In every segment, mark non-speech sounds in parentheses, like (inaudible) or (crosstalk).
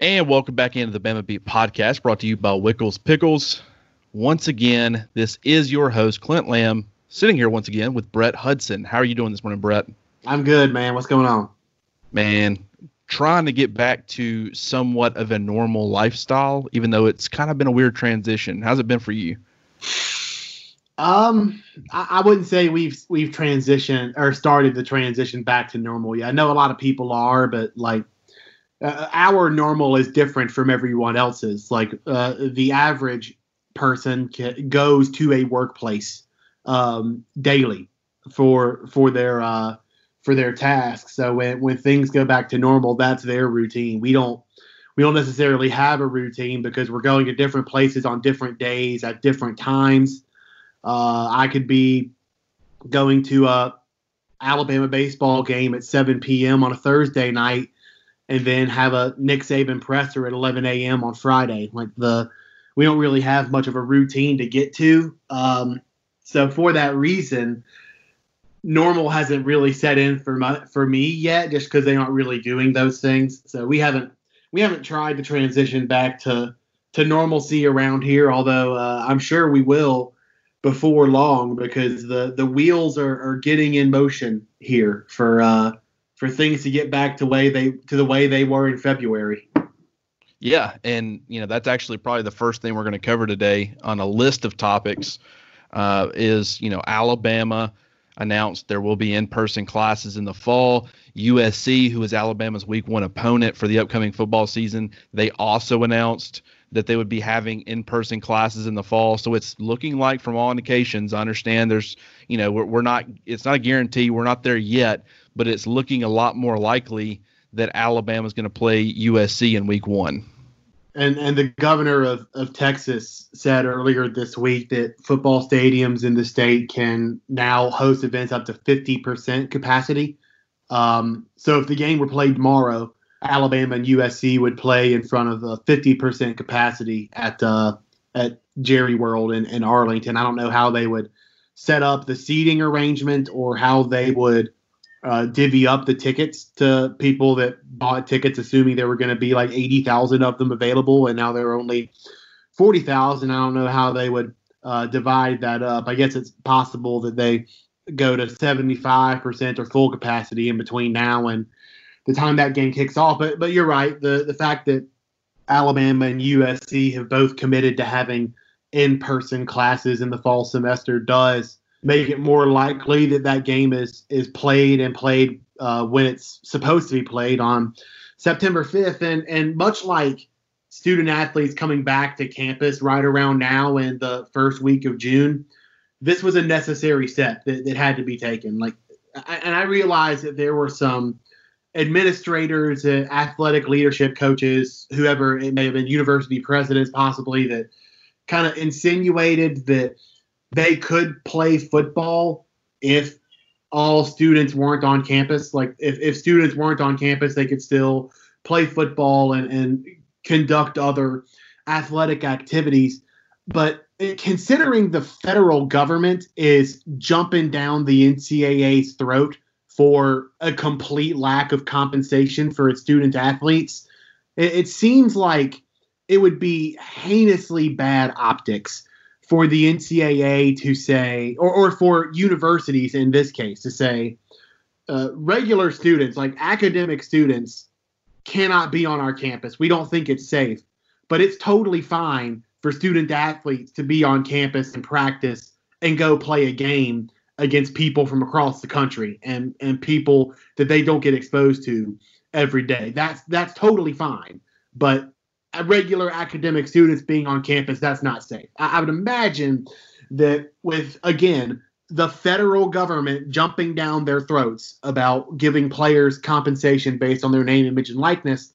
And welcome back into the Bama Beat podcast brought to you by Wickles Pickles. Once again, this is your host, Clint Lamb, sitting here once again with Brett Hudson. How are you doing this morning, Brett? I'm good, man. What's going on? Man, trying to get back to somewhat of a normal lifestyle, even though it's kind of been a weird transition. How's it been for you? Um, I, I wouldn't say we've we've transitioned or started the transition back to normal yet. I know a lot of people are, but like uh, our normal is different from everyone else's. Like uh, the average person goes to a workplace um, daily for for their uh, for their tasks. So when when things go back to normal, that's their routine. We don't we don't necessarily have a routine because we're going to different places on different days at different times. Uh, I could be going to a Alabama baseball game at 7 p.m. on a Thursday night and then have a Nick Saban presser at 11 a.m. on Friday. Like the, we don't really have much of a routine to get to. Um, so for that reason, normal hasn't really set in for my, for me yet, just because they aren't really doing those things. So we haven't we haven't tried to transition back to to normalcy around here. Although uh, I'm sure we will before long because the the wheels are, are getting in motion here for uh, for things to get back to way they to the way they were in February. Yeah, and you know that's actually probably the first thing we're going to cover today on a list of topics. Uh, is you know Alabama announced there will be in-person classes in the fall. USC, who is Alabama's Week One opponent for the upcoming football season, they also announced that they would be having in-person classes in the fall. So it's looking like, from all indications, I understand there's, you know, we're, we're not, it's not a guarantee, we're not there yet, but it's looking a lot more likely that Alabama's going to play USC in Week One. And and the governor of, of Texas said earlier this week that football stadiums in the state can now host events up to 50% capacity. Um, so if the game were played tomorrow, Alabama and USC would play in front of a 50% capacity at uh, at Jerry World in, in Arlington. I don't know how they would set up the seating arrangement or how they would uh, divvy up the tickets to people that bought tickets, assuming there were going to be like 80,000 of them available, and now there are only 40,000. I don't know how they would uh, divide that up. I guess it's possible that they go to 75% or full capacity in between now and the time that game kicks off. But but you're right. The the fact that Alabama and USC have both committed to having in-person classes in the fall semester does make it more likely that that game is is played and played uh, when it's supposed to be played on September 5th. And and much like student athletes coming back to campus right around now in the first week of June, this was a necessary step that, that had to be taken. Like, and I realized that there were some administrators, athletic leadership coaches, whoever it may have been, university presidents possibly, that kind of insinuated that they could play football if all students weren't on campus. Like if, if students weren't on campus, they could still play football and, and conduct other athletic activities. But considering the federal government is jumping down the NCAA's throat for a complete lack of compensation for its student athletes. It, it seems like it would be heinously bad optics for the NCAA to say, or, or for universities in this case to say, uh, regular students, like academic students, cannot be on our campus. We don't think it's safe, but it's totally fine for student athletes to be on campus and practice and go play a game against people from across the country and and people that they don't get exposed to every day. That's that's totally fine. But regular academic students being on campus, that's not safe. I, I would imagine that with again the federal government jumping down their throats about giving players compensation based on their name, image, and likeness,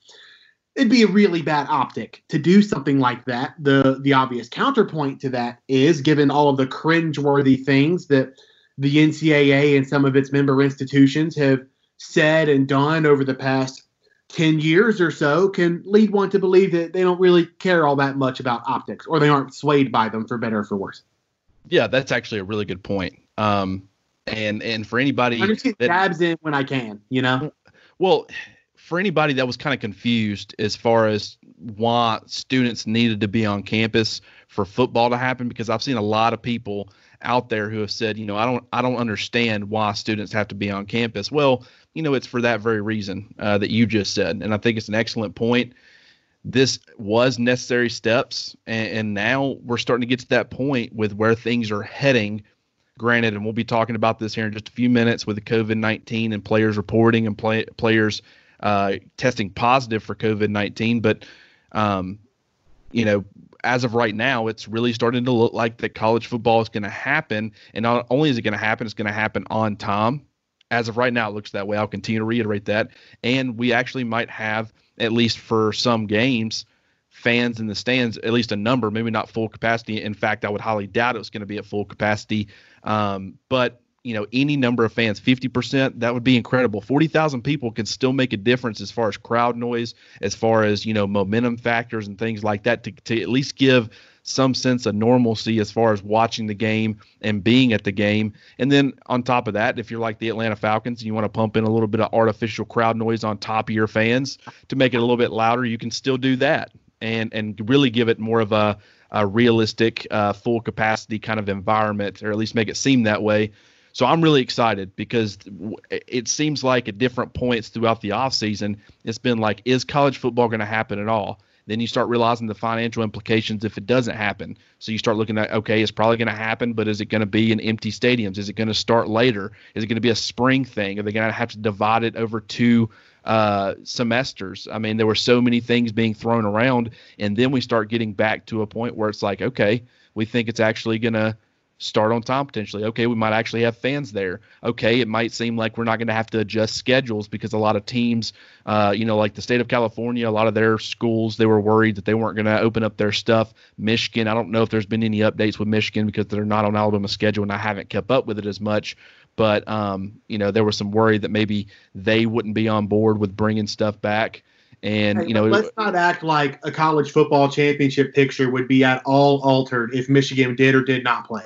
it'd be a really bad optic to do something like that. The the obvious counterpoint to that is given all of the cringeworthy things that the NCAA and some of its member institutions have said and done over the past 10 years or so can lead one to believe that they don't really care all that much about optics or they aren't swayed by them for better or for worse. Yeah, that's actually a really good point. Um, and and for anybody I just get that, dabs in when I can, you know. Well, for anybody that was kind of confused as far as why students needed to be on campus for football to happen, because I've seen a lot of people out there who have said, you know, I don't, I don't understand why students have to be on campus. Well, you know, it's for that very reason uh, that you just said, and I think it's an excellent point. This was necessary steps, and, and now we're starting to get to that point with where things are heading. Granted, and we'll be talking about this here in just a few minutes with the COVID 19 and players reporting and play, players uh, testing positive for COVID 19. But, um, you know, as of right now, it's really starting to look like that college football is going to happen. And not only is it going to happen, it's going to happen on time. As of right now, it looks that way. I'll continue to reiterate that. And we actually might have, at least for some games, fans in the stands, at least a number, maybe not full capacity. In fact, I would highly doubt it was going to be at full capacity. Um, but you know, any number of fans, 50%, that would be incredible. 40,000 people can still make a difference as far as crowd noise, as far as, you know, momentum factors and things like that to, to at least give some sense of normalcy as far as watching the game and being at the game. And then on top of that, if you're like the Atlanta Falcons and you want to pump in a little bit of artificial crowd noise on top of your fans to make it a little bit louder, you can still do that and and really give it more of a, a realistic, uh, full capacity kind of environment, or at least make it seem that way. So I'm really excited because it seems like at different points throughout the offseason, it's been like, is college football going to happen at all? Then you start realizing the financial implications if it doesn't happen. So you start looking at, okay, it's probably going to happen, but is it going to be in empty stadiums? Is it going to start later? Is it going to be a spring thing? Are they going to have to divide it over two uh, semesters? I mean, there were so many things being thrown around. And then we start getting back to a point where it's like, okay, we think it's actually going to start on time potentially. Okay, we might actually have fans there. Okay, it might seem like we're not going to have to adjust schedules because a lot of teams, uh, you know, like the state of California, a lot of their schools, they were worried that they weren't going to open up their stuff. Michigan, I don't know if there's been any updates with Michigan because they're not on Alabama's schedule and I haven't kept up with it as much. But, um, you know, there was some worry that maybe they wouldn't be on board with bringing stuff back. And hey, you know, let's not act like a college football championship picture would be at all altered if Michigan did or did not play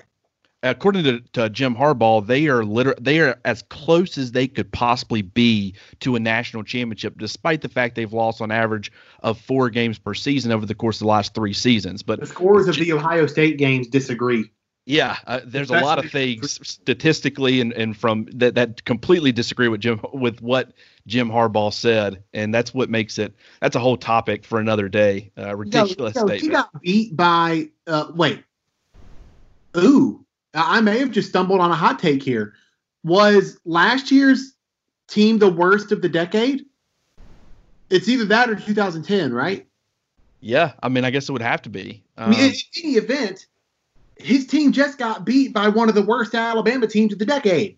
according to, to Jim Harbaugh, they are liter- they are as close as they could possibly be to a national championship, despite the fact they've lost on average of four games per season over the course of the last three seasons. But the scores of the Ohio State games disagree. Yeah, uh, there's a lot of things statistically and, and from that that completely disagree with Jim with what Jim Harbaugh said, and that's what makes it. That's a whole topic for another day. Uh, ridiculous no, no, statement. He got beat by. Uh, wait. Ooh, I may have just stumbled on a hot take here. Was last year's team the worst of the decade? It's either that or 2010, right? Yeah, I mean, I guess it would have to be. Um, I mean, in any event, his team just got beat by one of the worst Alabama teams of the decade.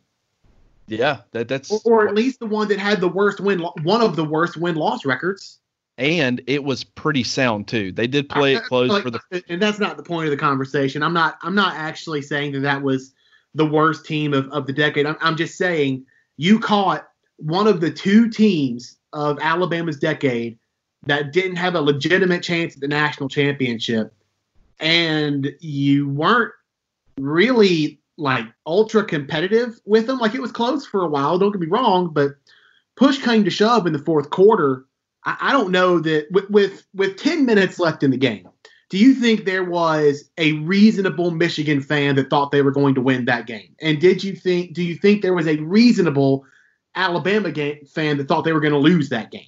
Yeah, that, that's or, or, at least the one that had the worst win, one of the worst win loss records and it was pretty sound too. They did play it close like, for the. And that's not the point of the conversation. I'm not. I'm not actually saying that that was the worst team of, of the decade. I'm, I'm just saying you caught one of the two teams of Alabama's decade that didn't have a legitimate chance at the national championship, and you weren't really like ultra competitive with them. Like it was close for a while. Don't get me wrong, but push came to shove in the fourth quarter I, I don't know that with, with with 10 minutes left in the game, do you think there was a reasonable Michigan fan that thought they were going to win that game? And did you think do you think there was a reasonable Alabama game, fan that thought they were going to lose that game?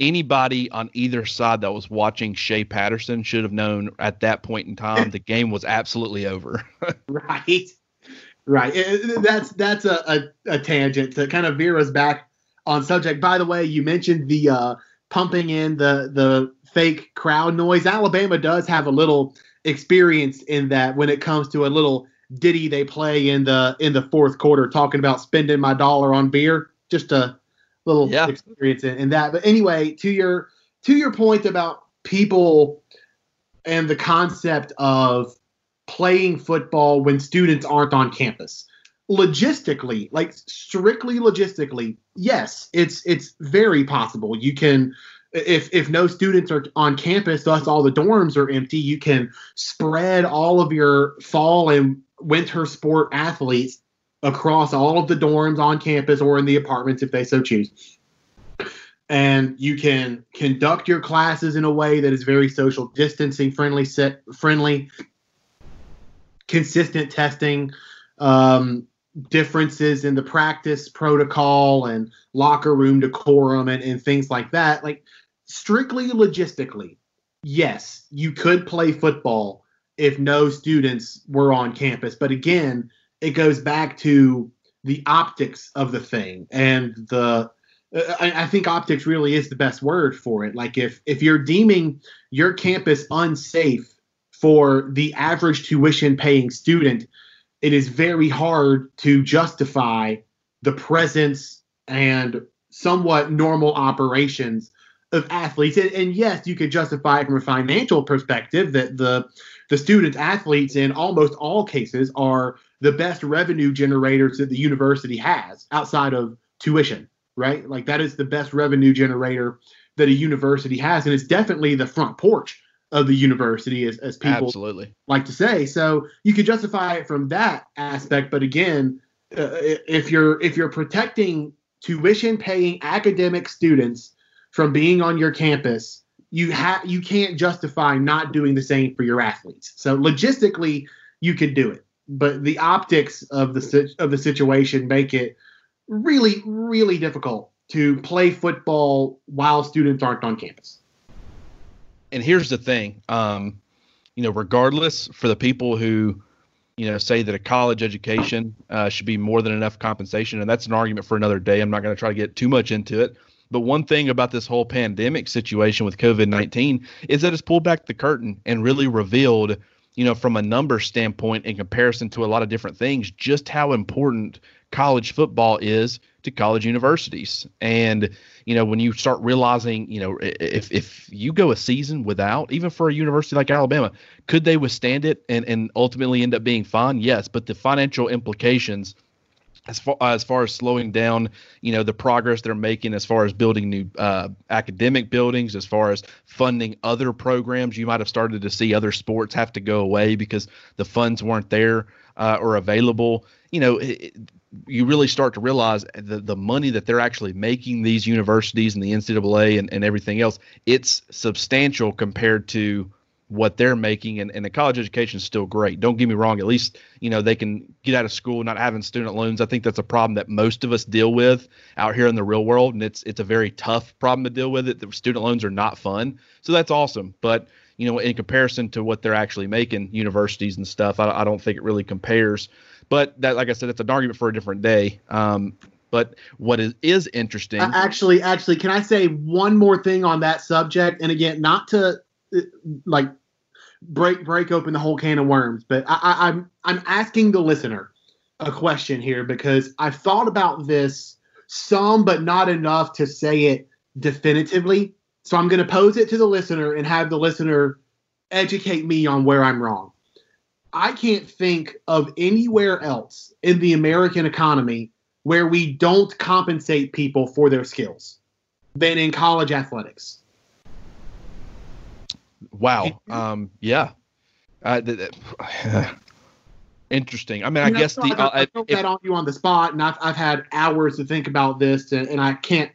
Anybody on either side that was watching Shea Patterson should have known at that point in time (laughs) the game was absolutely over. (laughs) right. Right. That's that's a, a, a, tangent to kind of veer us back on subject. By the way, you mentioned the uh, pumping in the the fake crowd noise. Alabama does have a little experience in that when it comes to a little ditty they play in the in the fourth quarter, talking about spending my dollar on beer. Just a little yeah. experience in, in that. But anyway, to your to your point about people and the concept of playing football when students aren't on campus logistically like strictly logistically yes it's it's very possible. You can if if no students are on campus thus all the dorms are empty you can spread all of your fall and winter sport athletes across all of the dorms on campus or in the apartments if they so choose. And you can conduct your classes in a way that is very social distancing friendly, set friendly, consistent testing, um, differences in the practice protocol and locker room decorum and, and things like that. Like strictly logistically, yes, you could play football if no students were on campus. But again, it goes back to the optics of the thing and the I, think optics really is the best word for it. Like if if you're deeming your campus unsafe for the average tuition paying student, it is very hard to justify the presence and somewhat normal operations of athletes. And, and, yes, you could justify it from a financial perspective that the the student athletes in almost all cases are the best revenue generators that the university has outside of tuition, right? Like that is the best revenue generator that a university has, and it's definitely the front porch of the university, as, as people Absolutely. like to say. So you could justify it from that aspect, but again, uh, if you're if you're protecting tuition paying academic students from being on your campus, you have you can't justify not doing the same for your athletes. So logistically, you could do it, but the optics of the of the situation make it really really difficult to play football while students aren't on campus and here's the thing, um, you know, regardless for the people who, you know, say that a college education uh, should be more than enough compensation, and that's an argument for another day. I'm not going to try to get too much into it. But one thing about this whole pandemic situation with COVID 19 is that it's pulled back the curtain and really revealed, you know, from a number standpoint in comparison to a lot of different things, just how important college football is to college universities. And you know, when you start realizing, you know, if if you go a season without, even for a university like Alabama, could they withstand it and and ultimately end up being fine? Yes, but the financial implications. As far, as far as slowing down, you know, the progress they're making as far as building new uh, academic buildings, as far as funding other programs, you might have started to see other sports have to go away because the funds weren't there uh, or available. You know, it, you really start to realize the, the money that they're actually making these universities and the NCAA and, and everything else, it's substantial compared to what they're making and, and the college education is still great. Don't get me wrong, at least, you know, they can get out of school not having student loans. I think that's a problem that most of us deal with out here in the real world. And it's it's a very tough problem to deal with it. The student loans are not fun. So that's awesome. But you know, in comparison to what they're actually making, universities and stuff, I, I don't think it really compares. But that, like I said, it's an argument for a different day. Um, but what is is interesting? Uh, actually, actually, can I say one more thing on that subject? And again, not to uh, like break break open the whole can of worms, but I, I, I'm I'm asking the listener a question here because I've thought about this some, but not enough to say it definitively. So I'm going to pose it to the listener and have the listener educate me on where I'm wrong. I can't think of anywhere else in the American economy where we don't compensate people for their skills than in college athletics. Wow. Um, yeah. Uh, th- th- (sighs) interesting. I mean, I, guess the I, I, I that on you on the spot, and I've, I've had hours to think about this, and, and I can't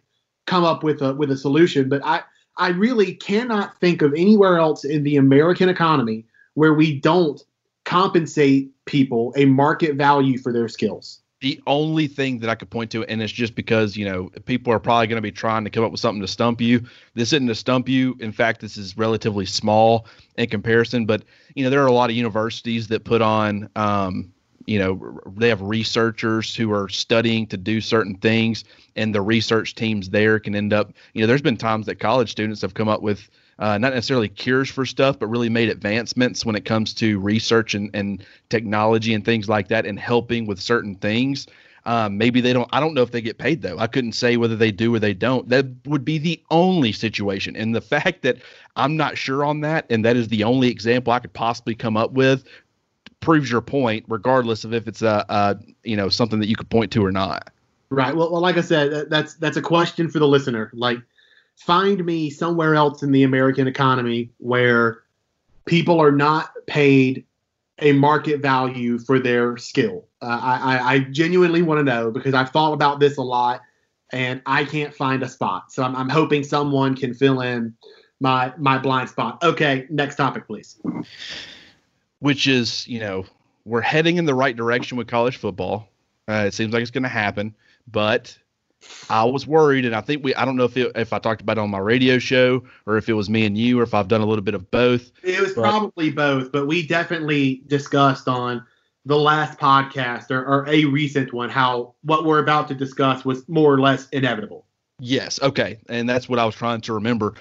come up with a with a solution. But I I really cannot think of anywhere else in the American economy where we don't compensate people a market value for their skills. The only thing that I could point to, and it's just because, you know, people are probably going to be trying to come up with something to stump you. This isn't to stump you. In fact, this is relatively small in comparison. But, you know, there are a lot of universities that put on, um, you know, they have researchers who are studying to do certain things, and the research teams there can end up, you know, there's been times that college students have come up with, uh, not necessarily cures for stuff, but really made advancements when it comes to research and, and technology and things like that and helping with certain things. Um, maybe they don't. I don't know if they get paid though. I couldn't say whether they do or they don't. That would be the only situation. And the fact that I'm not sure on that, and that is the only example I could possibly come up with, proves your point, regardless of if it's a, a you know something that you could point to or not. Right. Well, well, like I said, that's that's a question for the listener. Like find me somewhere else in the American economy where people are not paid a market value for their skill. Uh, I, I genuinely want to know because I've thought about this a lot, and I can't find a spot. So I'm, I'm hoping someone can fill in my my blind spot. Okay, next topic, please. Which is, you know, we're heading in the right direction with college football. Uh, it seems like it's going to happen, but I was worried, and I think we. I don't know if it, if I talked about it on my radio show or if it was me and you, or if I've done a little bit of both. It was but, probably both, but we definitely discussed on the last podcast or, or a recent one how what we're about to discuss was more or less inevitable. Yes. Okay, and that's what I was trying to remember.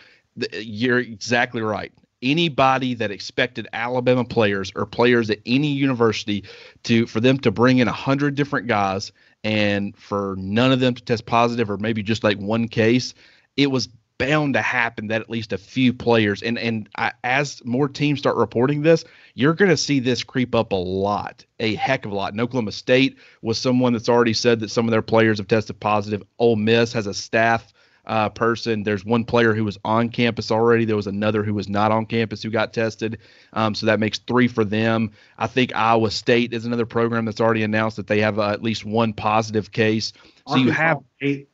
You're exactly right anybody that expected Alabama players or players at any university to for them to bring in a hundred different guys and for none of them to test positive or maybe just like one case, it was bound to happen that at least a few players and and I, as more teams start reporting this, you're going to see this creep up a lot, a heck of a lot. And Oklahoma State was someone that's already said that some of their players have tested positive. Ole Miss has a staff uh, person. There's one player who was on campus already. There was another who was not on campus who got tested. Um, so that makes three for them. I think Iowa State is another program that's already announced that they have uh, at least one positive case. So Arkansas you have. State.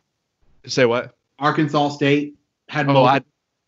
Say what? Arkansas State had. Oh, I,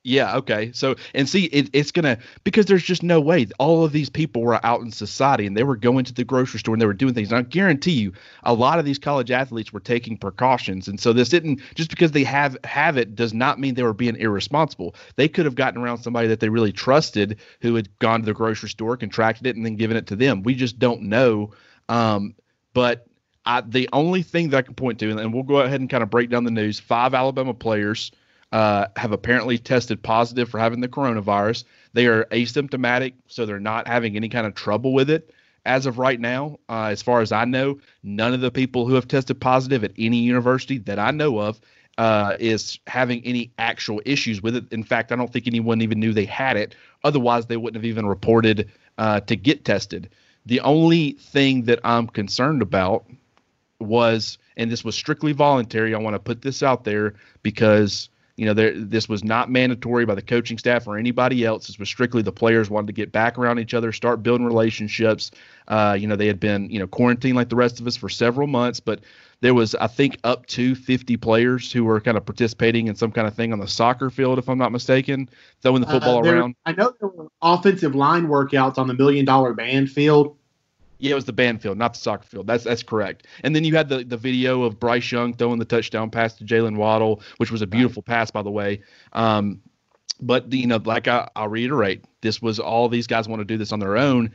yeah. Okay. So and see, it, it's gonna because there's just no way. All of these people were out in society and they were going to the grocery store and they were doing things. And I guarantee you, a lot of these college athletes were taking precautions. And so this didn't just because they have have it does not mean they were being irresponsible. They could have gotten around somebody that they really trusted who had gone to the grocery store, contracted it, and then given it to them. We just don't know. Um, but I, the only thing that I can point to, and we'll go ahead and kind of break down the news: five Alabama players uh, have apparently tested positive for having the coronavirus. They are asymptomatic, so they're not having any kind of trouble with it as of right now. Uh, as far as I know, none of the people who have tested positive at any university that I know of uh, is having any actual issues with it. In fact, I don't think anyone even knew they had it. Otherwise, they wouldn't have even reported uh, to get tested. The only thing that I'm concerned about was, and this was strictly voluntary. I want to put this out there because you know, there, this was not mandatory by the coaching staff or anybody else. This was strictly the players wanted to get back around each other, start building relationships. Uh, you know, they had been, you know, quarantined like the rest of us for several months, but there was, I think, up to 50 players who were kind of participating in some kind of thing on the soccer field, if I'm not mistaken, throwing the uh, football uh, there, around. I know there were offensive line workouts on the million dollar band field yeah, it was the band field, not the soccer field. That's that's correct. And then you had the the video of Bryce Young throwing the touchdown pass to Jaylen Waddle, which was a beautiful pass, by the way. Um, but you know, like I, I'll reiterate, this was all these guys want to do this on their own.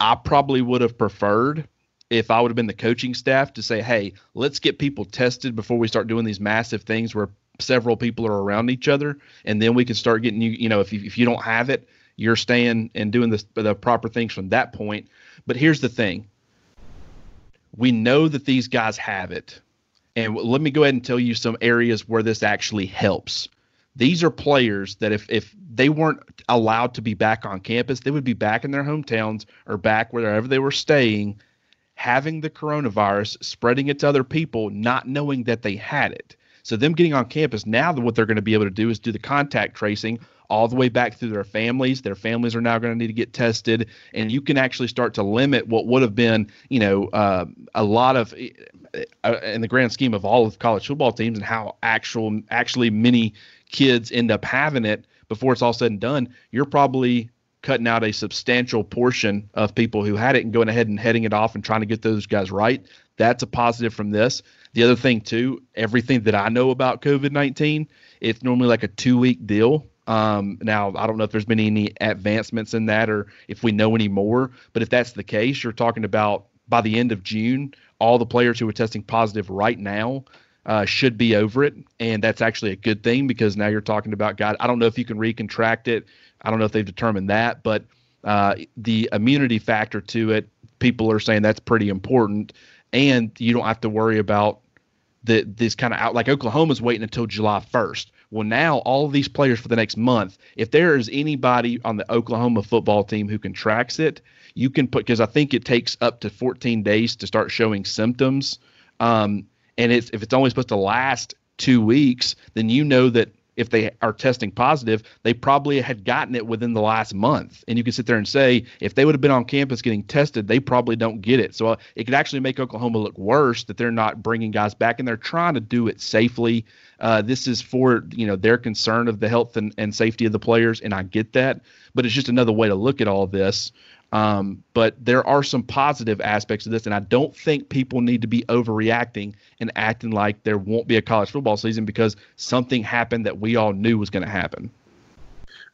I probably would have preferred if I would have been the coaching staff to say, hey, let's get people tested before we start doing these massive things where several people are around each other, and then we can start getting you. You know, if you, if you don't have it, you're staying and doing the the proper things from that point. But here's the thing we know that these guys have it. And let me go ahead and tell you some areas where this actually helps. These are players that if, if they weren't allowed to be back on campus, they would be back in their hometowns or back wherever they were staying, having the coronavirus, spreading it to other people, not knowing that they had it. So them getting on campus now, what they're going to be able to do is do the contact tracing all the way back through their families. Their families are now going to need to get tested, and you can actually start to limit what would have been, you know, uh, a lot of, uh, in the grand scheme of all of college football teams and how actual actually many kids end up having it before it's all said and done. You're probably cutting out a substantial portion of people who had it and going ahead and heading it off and trying to get those guys right. That's a positive from this. The other thing too, everything that I know about COVID nineteen, it's normally like a two week deal. Um, now, I don't know if there's been any advancements in that or if we know any more, but if that's the case, you're talking about by the end of June, all the players who are testing positive right now uh, should be over it. And that's actually a good thing because now you're talking about God. I don't know if you can recontract it. I don't know if they've determined that, but uh, the immunity factor to it, people are saying that's pretty important. And you don't have to worry about the, this kind of out like Oklahoma's waiting until July 1st. Well, now all these players for the next month, if there is anybody on the Oklahoma football team who contracts it, you can put because I think it takes up to 14 days to start showing symptoms. Um, and it's if it's only supposed to last two weeks, then you know that if they are testing positive, they probably had gotten it within the last month. And you can sit there and say, if they would have been on campus getting tested, they probably don't get it. So uh, it could actually make Oklahoma look worse that they're not bringing guys back and they're trying to do it safely. Uh, this is for you know their concern of the health and, and safety of the players, and I get that, but it's just another way to look at all this. Um, but there are some positive aspects of this, and I don't think people need to be overreacting and acting like there won't be a college football season because something happened that we all knew was going to happen.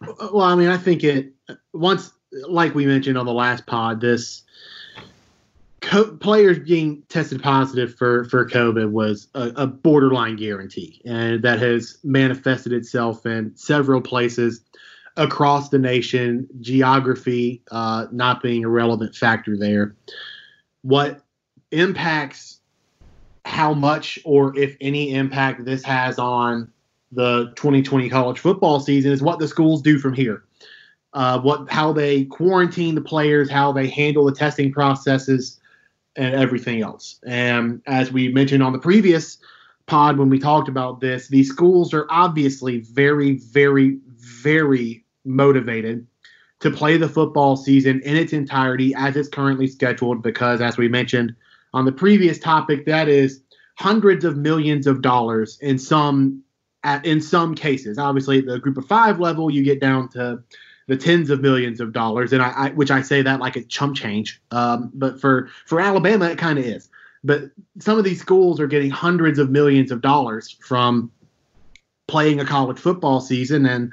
Well, I mean, I think it once, like we mentioned on the last pod, this co- players being tested positive for for COVID was a, a borderline guarantee, and that has manifested itself in several places across the nation, geography uh, not being a relevant factor there. What impacts how much or if any impact this has on the 2020 college football season is what the schools do from here. Uh, what how they quarantine the players, how they handle the testing processes, and everything else. And as we mentioned on the previous pod when we talked about this, these schools are obviously very, very, very motivated to play the football season in its entirety as it's currently scheduled because, as we mentioned on the previous topic, that is hundreds of millions of dollars in some at, in some cases. Obviously, the group of five level, you get down to the tens of millions of dollars, and I, I which I say that like a chump change. Um, but for for Alabama, it kind of is. But some of these schools are getting hundreds of millions of dollars from playing a college football season, and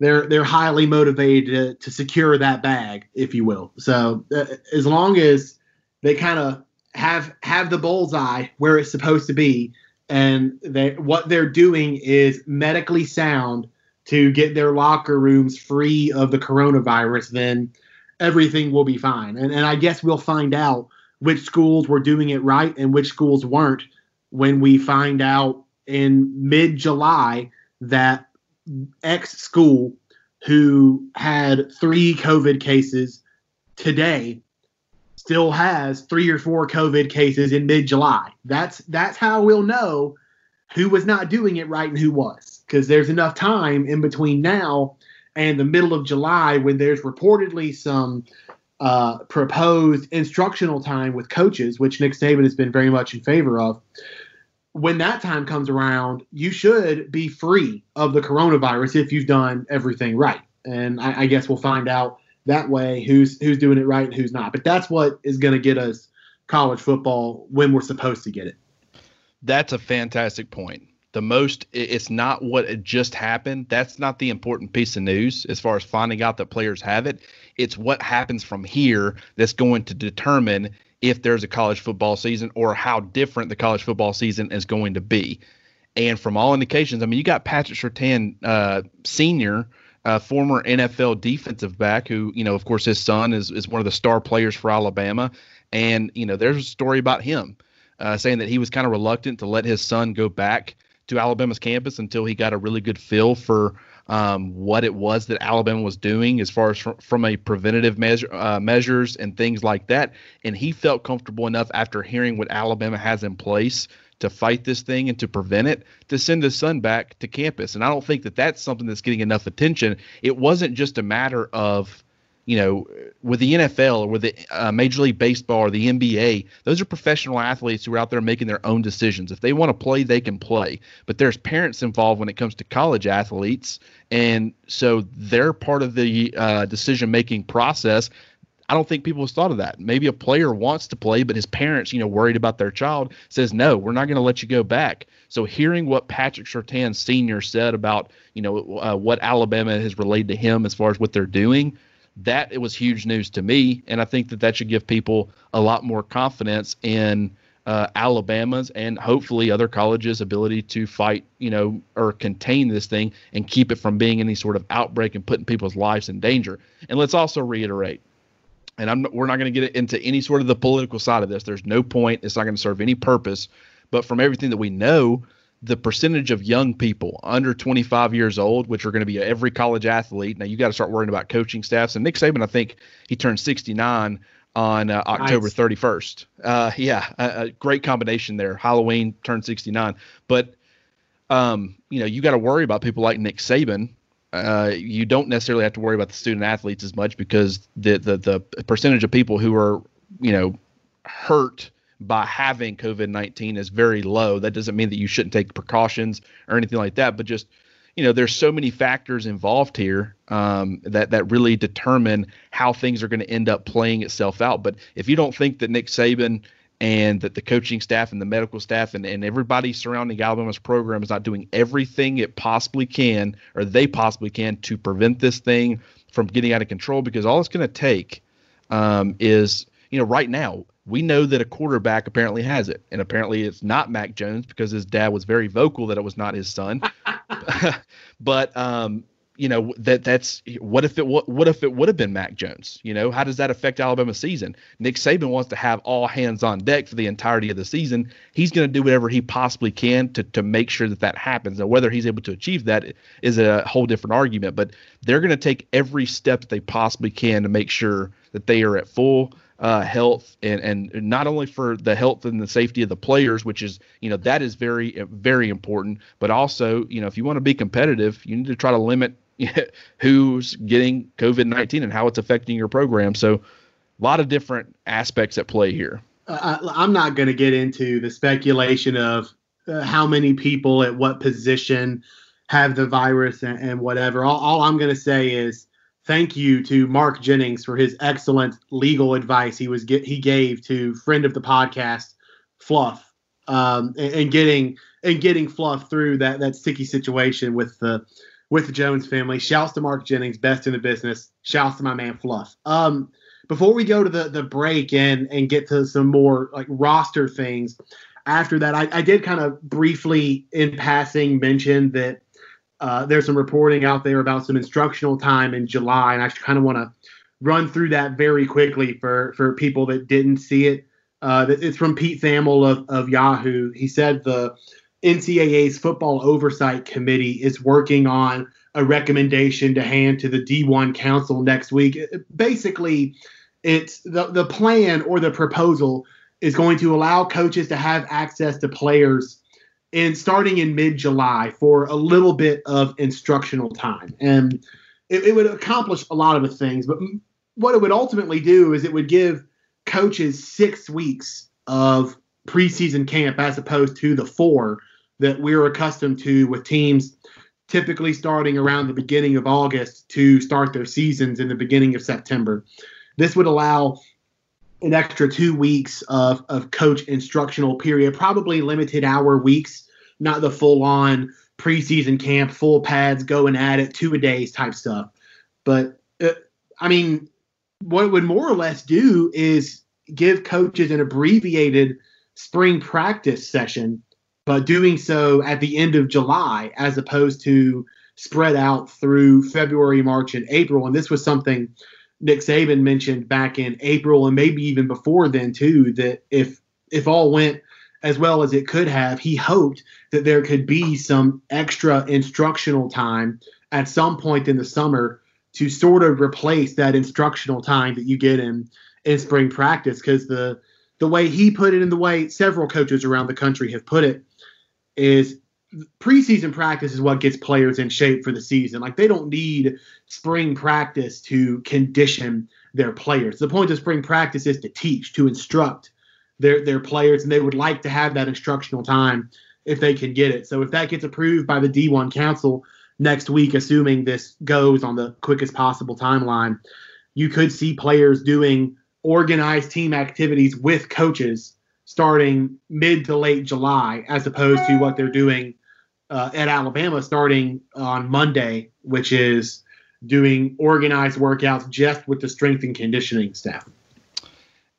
they're they're highly motivated to, to secure that bag, if you will. So uh, as long as they kind of have have the bullseye where it's supposed to be, and they what they're doing is medically sound to get their locker rooms free of the coronavirus, then everything will be fine. And and I guess we'll find out which schools were doing it right and which schools weren't when we find out in mid July that X school who had three COVID cases today still has three or four COVID cases in mid July. That's that's how we'll know who was not doing it right and who was. Because there's enough time in between now and the middle of July when there's reportedly some uh, proposed instructional time with coaches, which Nick Saban has been very much in favor of when that time comes around, you should be free of the coronavirus if you've done everything right. And I, I guess we'll find out that way who's who's doing it right and who's not. But that's what is going to get us college football when we're supposed to get it. That's a fantastic point. The most, it's not what just happened. That's not the important piece of news as far as finding out that players have it. It's what happens from here that's going to determine if there's a college football season or how different the college football season is going to be. And from all indications, I mean, you got Patrick Surtain, uh, senior, uh, former NFL defensive back, who, you know, of course, his son is, is one of the star players for Alabama. And, you know, there's a story about him uh, saying that he was kind of reluctant to let his son go back to Alabama's campus until he got a really good feel for um, what it was that Alabama was doing as far as from, from a preventative measure, uh, measures and things like that. And he felt comfortable enough after hearing what Alabama has in place to fight this thing and to prevent it to send his son back to campus. And I don't think that that's something that's getting enough attention. It wasn't just a matter of you know, with the NFL or with the uh, Major League Baseball or the NBA, those are professional athletes who are out there making their own decisions. If they want to play, they can play. But there's parents involved when it comes to college athletes, and so they're part of the uh, decision making process. I don't think people have thought of that. Maybe a player wants to play, but his parents, you know, worried about their child, says no, we're not going to let you go back. So hearing what Patrick Surtain Sr. said about, you know, uh, what Alabama has relayed to him as far as what they're doing, that it was huge news to me, and I think that that should give people a lot more confidence in uh, Alabama's and hopefully other colleges' ability to fight, you know, or contain this thing and keep it from being any sort of outbreak and putting people's lives in danger. And let's also reiterate, and I'm, we're not going to get into any sort of the political side of this. There's no point. It's not going to serve any purpose. But from everything that we know, the percentage of young people under 25 years old, which are going to be every college athlete. Now you got to start worrying about coaching staffs. And Nick Saban, I think he turned 69 on uh, October nice. 31st. Uh, yeah, a, a, great combination there. Halloween turned 69, but um, you know, you got to worry about people like Nick Saban. Uh, you don't necessarily have to worry about the student athletes as much because the, the the percentage of people who are you know hurt by having COVID nineteen is very low. That doesn't mean that you shouldn't take precautions or anything like that, but just you know, there's so many factors involved here um, that that really determine how things are going to end up playing itself out. But if you don't think that Nick Saban and that the coaching staff and the medical staff and, and everybody surrounding Alabama's program is not doing everything it possibly can or they possibly can to prevent this thing from getting out of control because all it's going to take um, is you know right now we know that a quarterback apparently has it and apparently it's not mac jones because his dad was very vocal that it was not his son (laughs) but um, you know that that's what if it what, what if it would have been Mac Jones? You know, how does that affect Alabama's season? Nick Saban wants to have all hands on deck for the entirety of the season. He's going to do whatever he possibly can to to make sure that that happens. Now, whether he's able to achieve that is a whole different argument. But they're going to take every step that they possibly can to make sure that they are at full uh, health and and not only for the health and the safety of the players, which is you know that is very very important, but also you know if you want to be competitive, you need to try to limit (laughs) who's getting COVID 19 and how it's affecting your program. So, a lot of different aspects at play here. Uh, I'm not going to get into the speculation of uh, how many people at what position have the virus and, and whatever. All, all I'm going to say is thank you to Mark Jennings for his excellent legal advice he was he gave to friend of the podcast Fluff um, and, and, getting and getting Fluff through that that sticky situation with the with the Jones family. Shouts to Mark Jennings, best in the business. Shouts to my man Fluff. Um, before we go to the the break and and get to some more like roster things, after that, I, I did kind of briefly in passing mention that uh, there's some reporting out there about some instructional time in July, and I kind of want to run through that very quickly for for people that didn't see it. Uh, it's from Pete Thamel of, of Yahoo. He said the NCAA's Football Oversight Committee is working on a recommendation to hand to the D1 Council next week. Basically, it's the, the plan or the proposal is going to allow coaches to have access to players in starting in mid-July for a little bit of instructional time. And it, it would accomplish a lot of the things, but what it would ultimately do is it would give coaches six weeks of preseason camp as opposed to the four that we're accustomed to with teams typically starting around the beginning of August to start their seasons in the beginning of September. This would allow an extra two weeks of, of coach instructional period, probably limited hour weeks, not the full on preseason camp, full pads, going at it, two a days type stuff. But uh, I mean, what it would more or less do is give coaches an abbreviated spring practice session but doing so at the end of July as opposed to spread out through February, March, and April. And this was something Nick Saban mentioned back in April and maybe even before then too, that if if all went as well as it could have, he hoped that there could be some extra instructional time at some point in the summer to sort of replace that instructional time that you get in in spring practice. Because the the way he put it and the way several coaches around the country have put it is preseason practice is what gets players in shape for the season. Like they don't need spring practice to condition their players. The point of spring practice is to teach, to instruct their their players, and they would like to have that instructional time if they can get it. So if that gets approved by the D1 Council next week, assuming this goes on the quickest possible timeline, you could see players doing organized team activities with coaches starting mid to late July, as opposed to what they're doing uh, at Alabama starting on Monday, which is doing organized workouts just with the strength and conditioning staff.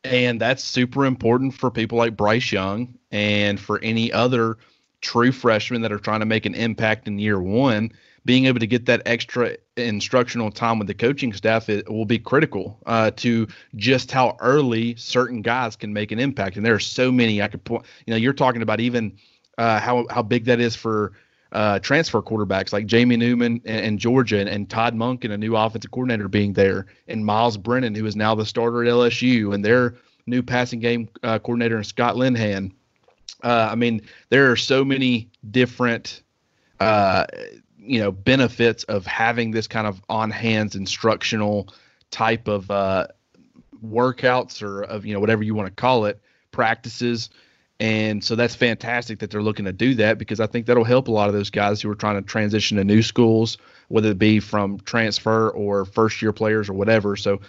And that's super important for people like Bryce Young and for any other true freshmen that are trying to make an impact in year one being able to get that extra instructional time with the coaching staff it will be critical uh, to just how early certain guys can make an impact. And there are so many I could point. You know, you're talking about even uh, how how big that is for uh, transfer quarterbacks like Jamie Newman and, and Georgia, and, and, Todd and a new offensive coordinator being there, and Myles Brennan, who is now the starter at LSU, and their new passing game uh, coordinator, Scott Linehan. Uh, I mean, there are so many different uh, you know benefits of having this kind of on hands instructional type of uh, workouts or of you know whatever you want to call it practices and so that's fantastic that they're looking to do that because I think that'll help a lot of those guys who are trying to transition to new schools, whether it be from transfer or first year players or whatever. So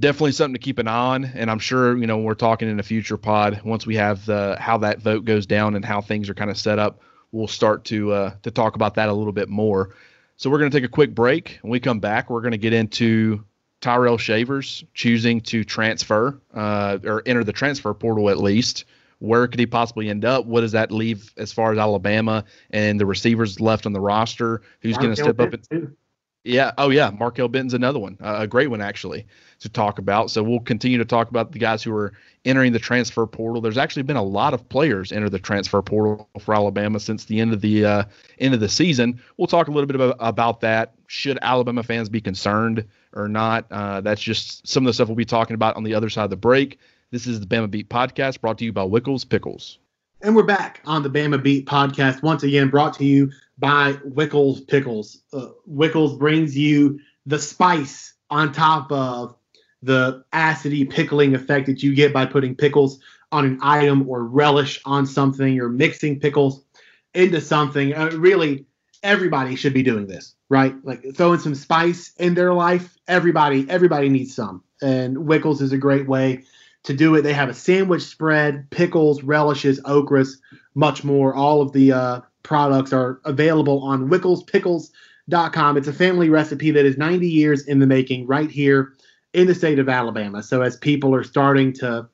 definitely something to keep an eye on. And I'm sure, you know, we're talking in a future pod, once we have the how that vote goes down and how things are kind of set up, we'll start to uh, to talk about that a little bit more. So we're going to take a quick break. When we come back, we're going to get into Tyrell Shavers choosing to transfer uh, or enter the transfer portal at least where could he possibly end up? What does that leave as far as Alabama and the receivers left on the roster? Who's going to step up? And, yeah. Oh, yeah. Markail Benton's another one, uh, a great one actually to talk about. So we'll continue to talk about the guys who are entering the transfer portal. There's actually been a lot of players enter the transfer portal for Alabama since the end of the uh, end of the season. We'll talk a little bit about, about that. Should Alabama fans be concerned or not? Uh, that's just some of the stuff we'll be talking about on the other side of the break. This is the Bama Beat Podcast brought to you by Wickles Pickles. And we're back on the Bama Beat Podcast, once again brought to you by Wickles Pickles. Uh, Wickles brings you the spice on top of the acidy pickling effect that you get by putting pickles on an item or relish on something or mixing pickles into something. Uh, really, everybody should be doing this, right? Like throwing some spice in their life. Everybody, everybody needs some, and Wickles is a great way to do it. They have a sandwich spread, pickles, relishes, okras, much more. All of the uh, products are available on wicklespickles.com. It's a family recipe that is 90 years in the making right here in the state of Alabama. So as people are starting to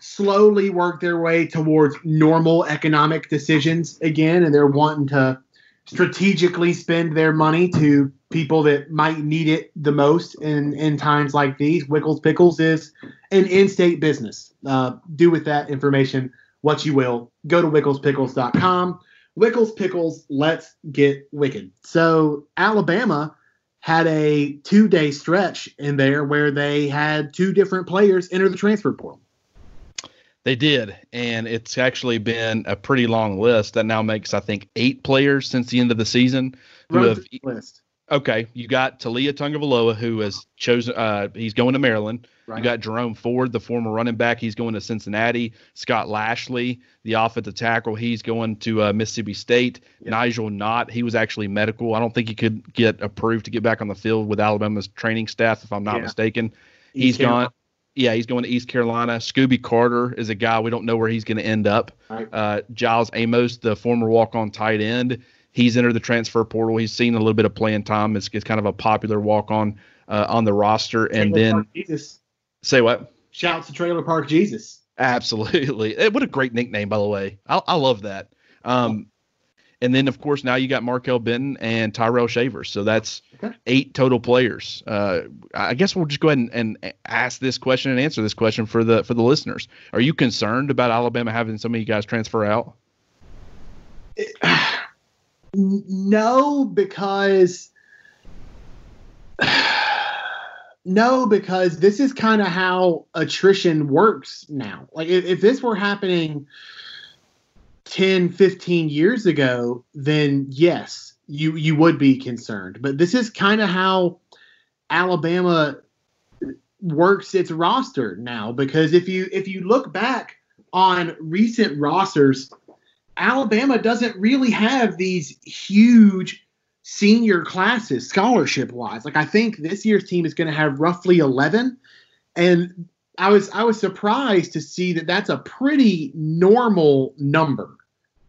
slowly work their way towards normal economic decisions again, and they're wanting to strategically spend their money to people that might need it the most in, in times like these. Wickles Pickles is an in state business. Uh, do with that information what you will. Go to wicklespickles.com. Wickles Pickles, let's get wicked. So, Alabama had a two day stretch in there where they had two different players enter the transfer portal. They did, and it's actually been a pretty long list. That now makes, I think, eight players since the end of the season who Run have. list. Okay, you got Taulia Tagovailoa, who has chosen. Uh, he's going to Maryland. Right. You got Jerome Ford, the former running back. He's going to Cincinnati. Scott Lashley, the offensive tackle. He's going to uh, Mississippi State. Yep. Nigel Knott. He was actually medical. I don't think he could get approved to get back on the field with Alabama's training staff, if I'm not Yeah. mistaken. East He's Carolina. gone. Yeah, he's going to East Carolina. Scooby Carter is a guy we don't know where he's going to end up. Right. Uh, Giles Amos, the former walk-on tight end, he's entered the transfer portal. He's seen a little bit of playing time. It's, it's kind of a popular walk-on uh, on the roster. And Trailer then Jesus. Say what? Shouts to Trailer Park Jesus. Absolutely. Eh, What a great nickname, by the way. I, I love that. Um, and then, of course, now you got Markail Benton and Tyrell Shavers. So that's Okay. eight total players. Uh, I guess we'll just go ahead and, and ask this question and answer this question for the for the listeners. Are you concerned about Alabama having so many guys transfer out? (sighs) No, because (sighs) (sighs) no, because this is kind of how attrition works now. Like if, if this were happening 10, 15 years ago, then yes, you you would be concerned. But this is kind of how Alabama works its roster now because if you if you look back on recent rosters Alabama doesn't really have these huge senior classes scholarship wise. Like I think this year's team is going to have roughly 11 and I was I was surprised to see that that's a pretty normal number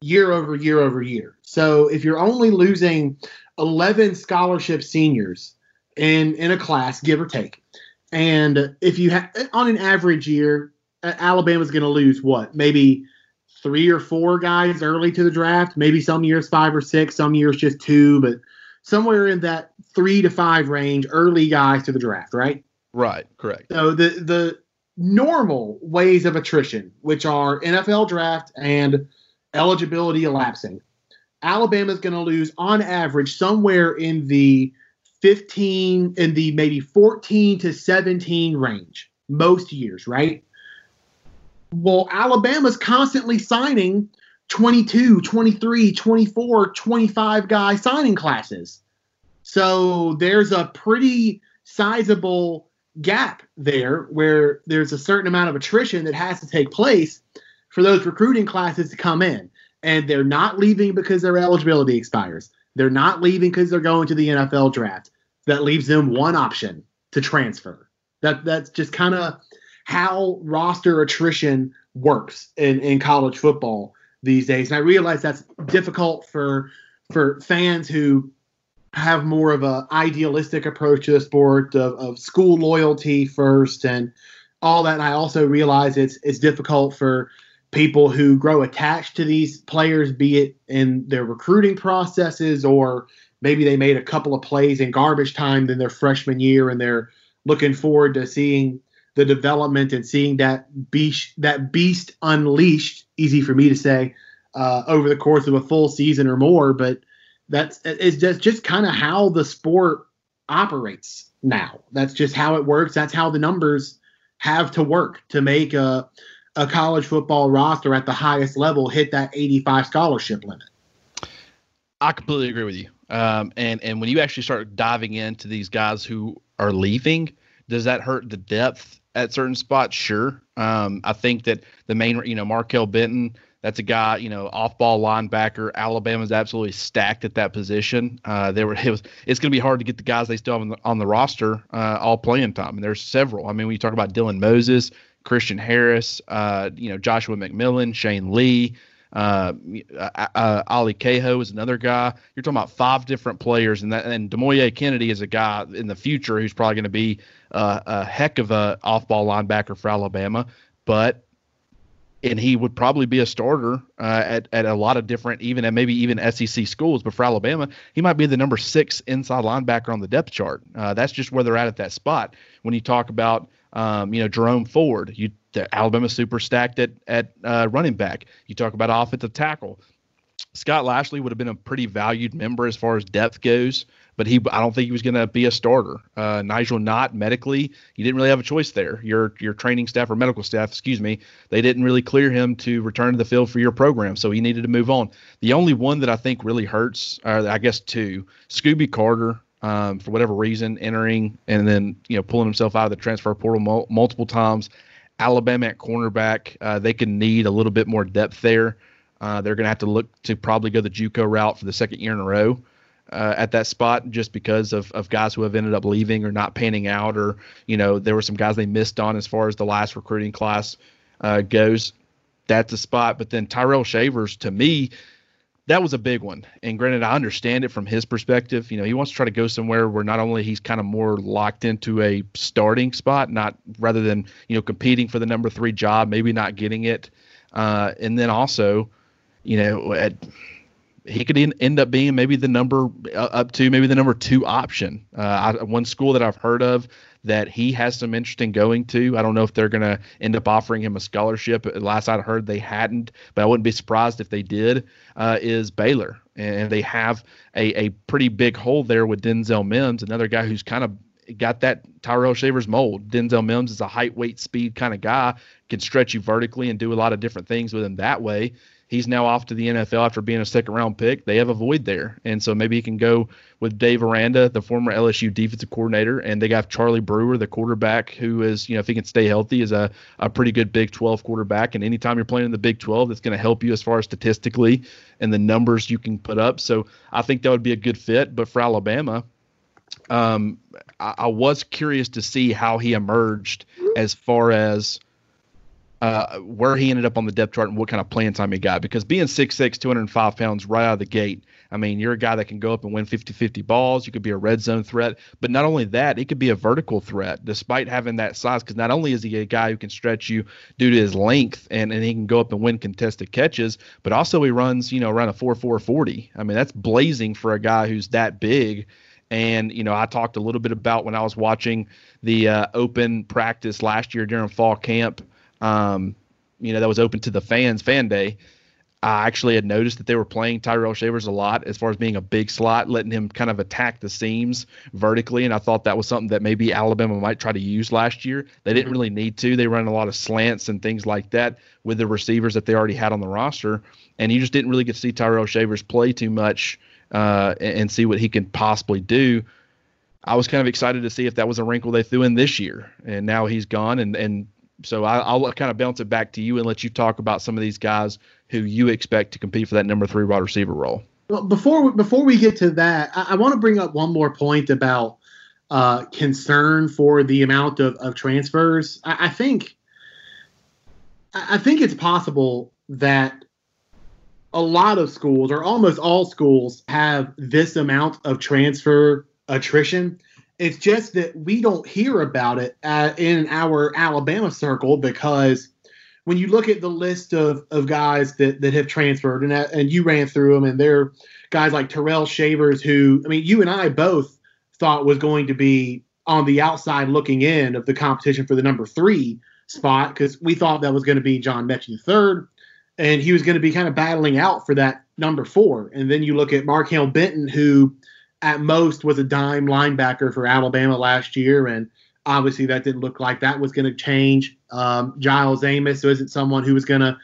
year over year over year. So if you're only losing 11 scholarship seniors in in a class give or take and if you have on an average year Alabama's going to lose what? Maybe three or four guys early to the draft. Maybe some years five or six, some years just two, but somewhere in that three to five range, early guys to the draft, right? Right. Correct. So the the normal ways of attrition, which are NFL draft and eligibility elapsing, Alabama's going to lose on average somewhere in the 15 in the maybe 14 to 17 range most years, right? Well, Alabama's constantly signing 22, 23, 24, 25 guy signing classes. So there's a pretty sizable gap there where there's a certain amount of attrition that has to take place for those recruiting classes to come in. And they're not leaving because their eligibility expires. They're not leaving because they're going to the NFL draft. That leaves them one option to transfer. That that's just kind of how roster attrition works in, in college football these days. And I realize that's difficult for for fans who have more of a idealistic approach to the sport of, of school loyalty first and all that. And I also realize it's it's difficult for people who grow attached to these players, be it in their recruiting processes or maybe they made a couple of plays in garbage time in their freshman year and they're looking forward to seeing the development and seeing that beast that beast unleashed easy for me to say uh, over the course of a full season or more but that's it's just just kind of how the sport operates now that's just how it works that's how the numbers have to work to make a a college football roster at the highest level hit that 85 scholarship limit. I completely agree with you. Um, and and when you actually start diving into these guys who are leaving, does that hurt the depth at certain spots? Sure. Um, I think that the main, you know, Markail Benton, that's a guy, you know, off-ball linebacker. Alabama's absolutely stacked at that position. Uh, there were (laughs) it was it's going to be hard to get the guys they still have on the, on the roster uh, all playing time. And there's several. I mean, when you talk about Dylan Moses, Christian Harris, uh, you know, Joshua McMillon, Shane Lee, uh, uh, uh, Ale Kaho is another guy. You're talking about five different players, and that and Demouy Kennedy is a guy in the future who's probably going to be uh, a heck of a off-ball linebacker for Alabama. But and he would probably be a starter uh, at, at a lot of different, even and maybe even SEC schools. But for Alabama, he might be the number six inside linebacker on the depth chart. Uh, that's just where they're at at that spot. When you talk about um, you know, Jerome Ford, you Alabama super stacked at at uh, running back. You talk about offensive tackle. Scott Lashley would have been a pretty valued member as far as depth goes, but he I don't think he was going to be a starter. Uh, Nigel Knott medically, you didn't really have a choice there. Your your training staff or medical staff, excuse me, they didn't really clear him to return to the field for your program, so he needed to move on. The only one that I think really hurts, or I guess two, Scooby Carter um, for whatever reason, entering and then you know pulling himself out of the transfer portal mul- multiple times. Alabama at cornerback, uh, they can need a little bit more depth there. Uh, they're going to have to look to probably go the JUCO route for the second year in a row uh, at that spot, just because of, of guys who have ended up leaving or not panning out, or you know there were some guys they missed on as far as the last recruiting class uh, goes. That's a spot. But then Tyrell Shavers, to me, that was a big one. And granted, I understand it from his perspective. You know, he wants to try to go somewhere where not only he's kind of more locked into a starting spot, not rather than you know competing for the number three job, maybe not getting it, uh, and then also, you know, at, he could end up being maybe the number uh, up to maybe the number two option. Uh, I, one school that I've heard of that he has some interest in going to. I don't know if they're going to end up offering him a scholarship. Last I heard, they hadn't, but I wouldn't be surprised if they did. Uh, is Baylor, and they have a, a pretty big hole there with Denzel Mims, another guy who's kind of got that Tyrell Shavers mold. Denzel Mims is a height, weight, speed kind of guy, can stretch you vertically and do a lot of different things with him that way. He's now off to the NFL after being a second round pick. They have a void there. And so maybe he can go with Dave Aranda, the former LSU defensive coordinator, and they got Charlie Brewer, the quarterback, who is, you know, if he can stay healthy, is a, a pretty good Big 12 quarterback. And anytime you're playing in the Big 12, that's going to help you as far as statistically and the numbers you can put up. So I think that would be a good fit. But for Alabama, um, I, I was curious to see how he emerged as far as – uh, where he ended up on the depth chart and what kind of playing time he got. Because being 6'6, 205 pounds right out of the gate, I mean, you're a guy that can go up and win 50 50 balls. You could be a red zone threat. But not only that, he could be a vertical threat despite having that size. Because not only is he a guy who can stretch you due to his length and, and he can go up and win contested catches, but also he runs, you know, around a 4 4 40. I mean, that's blazing for a guy who's that big. And, you know, I talked a little bit about when I was watching the uh, open practice last year during fall camp um, you know, that was open to the fans, fan day. I actually had noticed that they were playing Tyrell Shavers a lot as far as being a big slot, letting him kind of attack the seams vertically. And I thought that was something that maybe Alabama might try to use last year. They didn't mm-hmm. really need to. They run a lot of slants and things like that with the receivers that they already had on the roster. And you just didn't really get to see Tyrell Shavers play too much uh, and, and see what he can possibly do. I was kind of excited to see if that was a wrinkle they threw in this year. And now he's gone. And, and so I, will kind of bounce it back to you and let you talk about some of these guys who you expect to compete for that number three wide receiver role. Well, before before we get to that, I, I want to bring up one more point about uh, concern for the amount of, of transfers. I, I think I think it's possible that a lot of schools or almost all schools have this amount of transfer attrition it's just that we don't hear about it in our Alabama circle because when you look at the list of, of guys that, that have transferred, and, and you ran through them, and they're guys like Tyrell Shavers, who, I mean, you and I both thought was going to be on the outside looking in of the competition for the number three spot because we thought that was going to be John Metchie III, and he was going to be kind of battling out for that number four. And then you look at Markail Benton, who – at most was a dime linebacker for Alabama last year, and obviously that didn't look like that was going to change. Um, Giles Amos isn't someone who was going to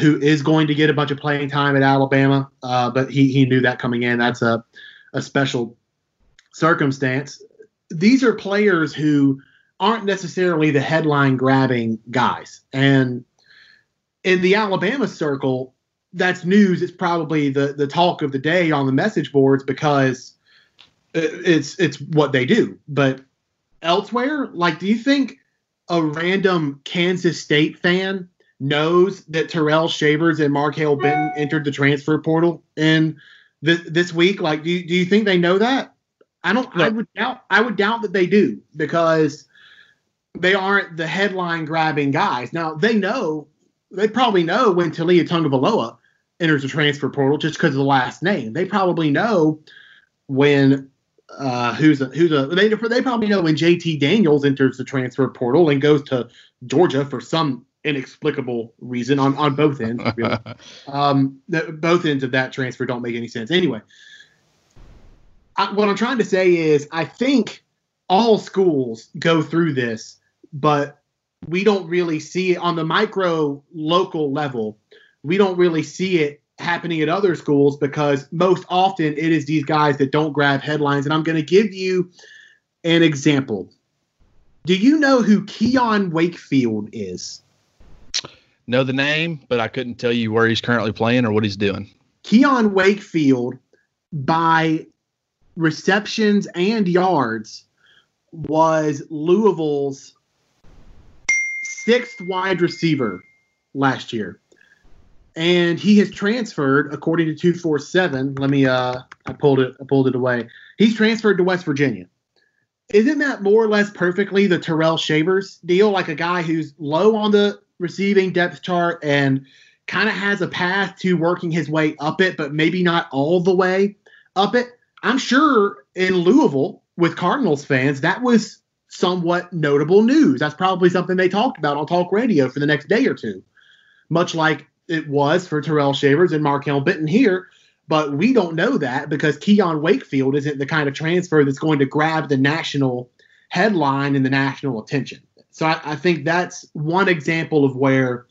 who is going to get a bunch of playing time at Alabama, uh, but he he knew that coming in. That's a a special circumstance. These are players who aren't necessarily the headline grabbing guys, and in the Alabama circle, that's news. It's probably the the talk of the day on the message boards because it's it's what they do. But elsewhere, like, do you think a random Kansas State fan knows that Tyrell Shavers and Markail Benton entered the transfer portal in this this week? Like, do you, do you think they know that? I don't. No. I would doubt. I would doubt that they do because they aren't the headline grabbing guys. Now they know. They probably know when Taulia Tagovailoa enters the transfer portal just because of the last name. They probably know when uh, who's a, who's a they they probably know when JT Daniels enters the transfer portal and goes to Georgia for some inexplicable reason on on both ends. Really. (laughs) um, the, both ends of that transfer don't make any sense. Anyway, I, what I'm trying to say is I think all schools go through this, but we don't really see it on the micro local level. We don't really see it happening at other schools because most often it is these guys that don't grab headlines. And I'm going to give you an example. Do you know who Keon Wakefield is? Know the name, but I couldn't tell you where he's currently playing or what he's doing. Keon Wakefield, by receptions and yards, was Louisville's sixth wide receiver last year and he has transferred according to 247 let me uh i pulled it i pulled it away. He's transferred to west virginia. Isn't that more or less perfectly the Tyrell Shavers deal? Like a guy who's low on the receiving depth chart and kind of has a path to working his way up it but maybe not all the way up it. I'm sure in louisville with cardinals fans that was somewhat notable news. That's probably something they talked about on talk radio for the next day or two. Much like it was for Tyrell Shavers and Markail Benton here. But we don't know that because Keon Wakefield isn't the kind of transfer that's going to grab the national headline and the national attention. So I, I think that's one example of where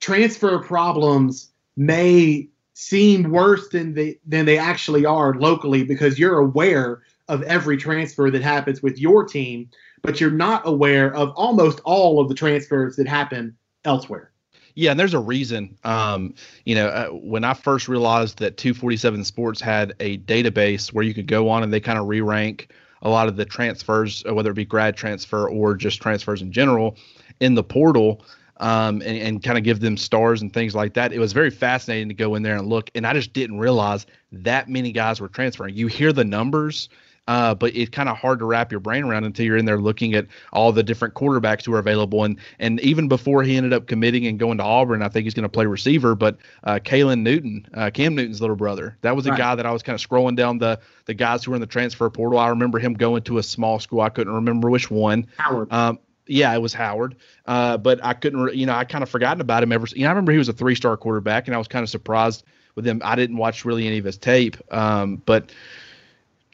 transfer problems may seem worse than they than they actually are locally because you're aware of every transfer that happens with your team, but you're not aware of almost all of the transfers that happen elsewhere. Yeah, and there's a reason. Um, you know, uh, when I first realized that 247 Sports had a database where you could go on and they kind of re rank a lot of the transfers, uh, whether it be grad transfer or just transfers in general, in the portal. Um, and, and kind of give them stars and things like that. It was very fascinating to go in there and look. And I just didn't realize that many guys were transferring. You hear the numbers, uh, but it's kind of hard to wrap your brain around until you're in there looking at all the different quarterbacks who are available. And and even before he ended up committing and going to Auburn, I think he's going to play receiver. But uh, Caylin Newton, uh, Cam Newton's little brother, that was a right. guy that I was kind of scrolling down the the guys who were in the transfer portal. I remember him going to a small school. I couldn't remember which one. Howard. Um, Yeah, it was Howard. Uh, but I couldn't, you know, I kind of forgotten about him ever. You know, I remember he was a three star quarterback, and I was kind of surprised with him. I didn't watch really any of his tape, um, but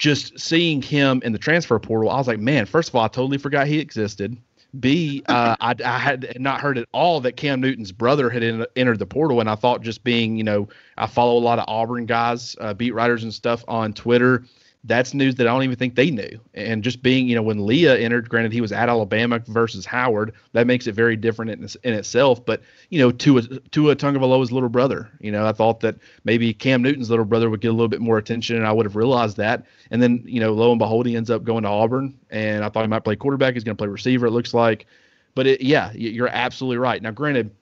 just seeing him in the transfer portal, I was like, man, first of all, I totally forgot he existed. B, uh, (laughs) I, I, had not heard at all that Cam Newton's brother had in, entered the portal, and I thought just being, you know, I follow a lot of Auburn guys, uh, beat writers and stuff on Twitter, that's news that I don't even think they knew. And just being, you know, when Leah entered, granted he was at Alabama versus Howard, that makes it very different in, in itself. But you know, Tua Tua Tagovailoa's little brother. You know, I thought that maybe Cam Newton's little brother would get a little bit more attention, and I would have realized that. And then, you know, lo and behold, he ends up going to Auburn, and I thought he might play quarterback. He's going to play receiver. It looks like. But it, yeah, you're absolutely right. Now, granted,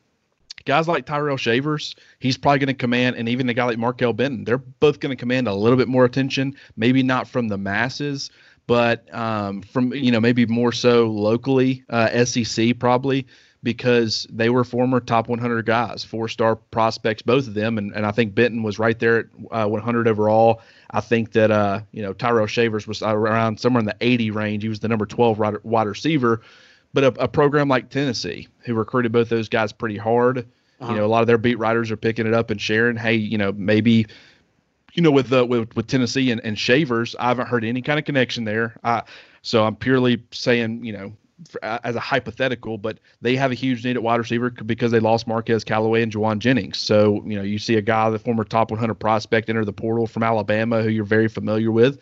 guys like Tyrell Shavers, he's probably going to command, and even a guy like Markail Benton, they're both going to command a little bit more attention. Maybe not from the masses, but um, from you know maybe more so locally, uh, SEC probably because they were former top 100 guys, four star prospects, both of them, and, and I think Benton was right there at uh, 100 overall. I think that uh, you know Tyrell Shavers was around somewhere in the 80 range. He was the number 12 wide receiver. But a, a program like Tennessee, who recruited both those guys pretty hard, uh-huh. You know, a lot of their beat writers are picking it up and sharing. Hey, you know, maybe, you know, with uh, with, with Tennessee and, and Shavers, I haven't heard any kind of connection there. So I'm purely saying, you know, for, as a hypothetical, but they have a huge need at wide receiver because they lost Marquez Callaway and Jauan Jennings. So, you know, you see a guy, the former top 100 prospect, enter the portal from Alabama, who you're very familiar with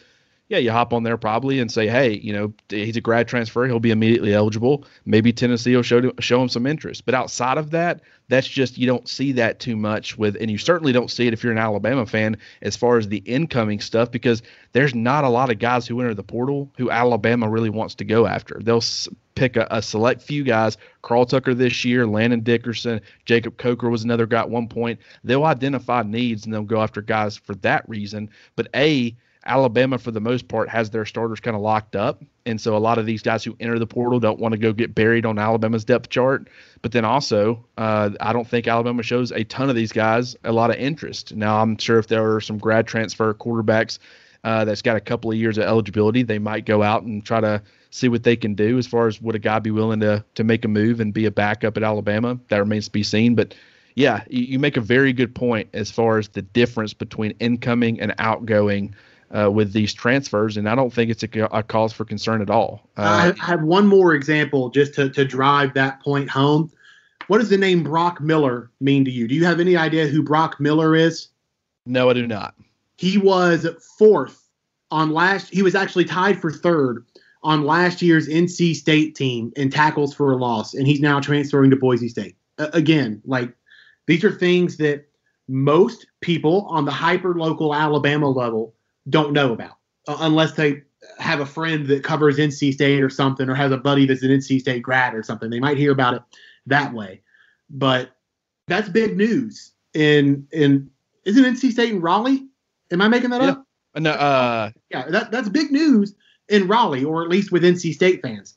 yeah, you hop on there probably and say, hey, you know, he's a grad transfer. He'll be immediately eligible. Maybe Tennessee will show show him some interest. But outside of that, that's just you don't see that too much with, and you certainly don't see it if you're an Alabama fan as far as the incoming stuff because there's not a lot of guys who enter the portal who Alabama really wants to go after. They'll pick a, a select few guys. Carl Tucker this year, Landon Dickerson, Jacob Coker was another guy at one point. They'll identify needs and they'll go after guys for that reason. But a Alabama, for the most part, has their starters kind of locked up. And so a lot of these guys who enter the portal don't want to go get buried on Alabama's depth chart. But then also, uh, I don't think Alabama shows a ton of these guys a lot of interest. Now, I'm sure if there are some grad transfer quarterbacks uh, that's got a couple of years of eligibility, they might go out and try to see what they can do as far as would a guy be willing to to make a move and be a backup at Alabama. That remains to be seen. But yeah, you, you make a very good point as far as the difference between incoming and outgoing uh, with these transfers, and I don't think it's a, a cause for concern at all. Uh, I have one more example just to, to drive that point home. What does the name Brock Miller mean to you? Do you have any idea who Brock Miller is? No, I do not. He was fourth on last. He was actually tied for third on last year's NC State team in tackles for a loss, and he's now transferring to Boise State. Uh, again, like these are things that most people on the hyper local Alabama level don't know about uh, unless they have a friend that covers NC State or something, or has a buddy that's an NC State grad or something. They might hear about it that way. But that's big news. In in isn't NC State in Raleigh? Am I making that yeah. up? Uh, no, uh, yeah, that, that's big news in Raleigh, or at least with NC State fans.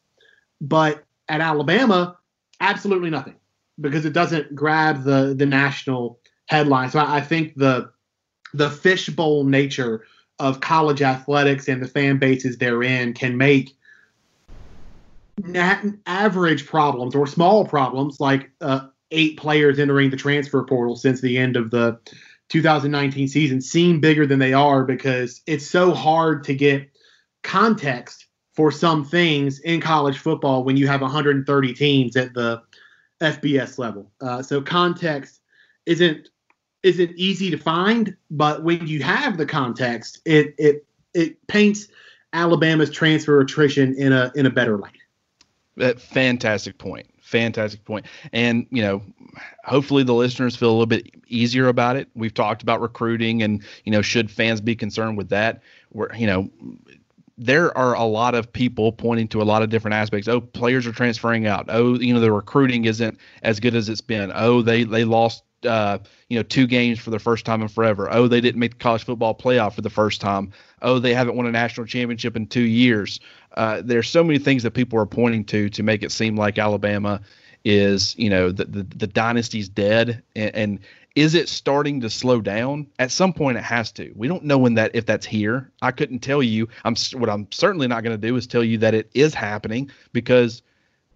But at Alabama, absolutely nothing because it doesn't grab the the national headline. So I, I think the the fishbowl nature of college athletics and the fan bases therein can make average problems or small problems like uh, eight players entering the transfer portal since the end of the 2019 season seem bigger than they are because it's so hard to get context for some things in college football when you have 130 teams at the FBS level. Uh, so context isn't isn't easy to find, but when you have the context, it it it paints Alabama's transfer attrition in a in a better light. That fantastic point. Fantastic point. And, you know, hopefully the listeners feel a little bit easier about it. We've talked about recruiting and, you know, should fans be concerned with that? Where, you know, there are a lot of people pointing to a lot of different aspects. Oh, players are transferring out. Oh, you know, the recruiting isn't as good as it's been. Oh, they they lost uh, you know, two games for the first time in forever. Oh, they didn't make the college football playoff for the first time. Oh, they haven't won a national championship in two years. Uh, there's so many things that people are pointing to to make it seem like Alabama is, you know, the the, the dynasty's dead, and, and is it starting to slow down? At some point, it has to. We don't know when that if that's here. I couldn't tell you. I'm what I'm certainly not going to do is tell you that it is happening because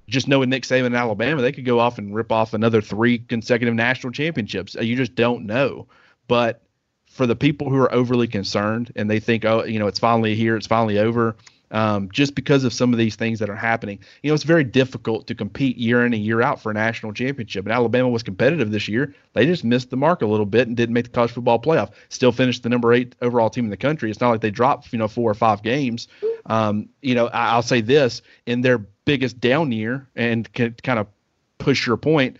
just knowing Nick Saban in Alabama, they could go off and rip off another three consecutive national championships. You just don't know. But for the people who are overly concerned and they think, oh, you know, it's finally here, it's finally over, um, just because of some of these things that are happening. You know, it's very difficult to compete year in and year out for a national championship. And Alabama was competitive this year. They just missed the mark a little bit and didn't make the college football playoff. Still finished the number eight overall team in the country. It's not like they dropped, you know, four or five games. Um, you know, I, will say this in their biggest down year and can kind of push your point.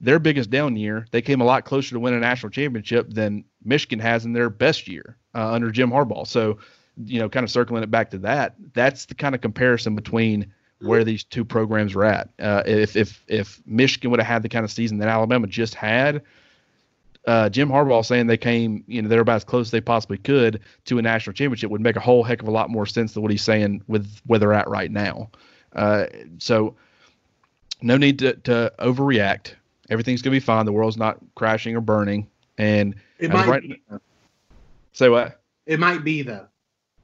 Their biggest down year, they came a lot closer to winning a national championship than Michigan has in their best year uh, under Jim Harbaugh. So, you know, kind of circling it back to that, that's the kind of comparison between where these two programs are at. Uh, if if if Michigan would have had the kind of season that Alabama just had, uh, Jim Harbaugh saying they came, you know, they're about as close as they possibly could to a national championship would make a whole heck of a lot more sense than what he's saying with where they're at right now. Uh, so, no need to, to overreact. Everything's gonna be fine. The world's not crashing or burning, and it might right, be. Say what? It might be though.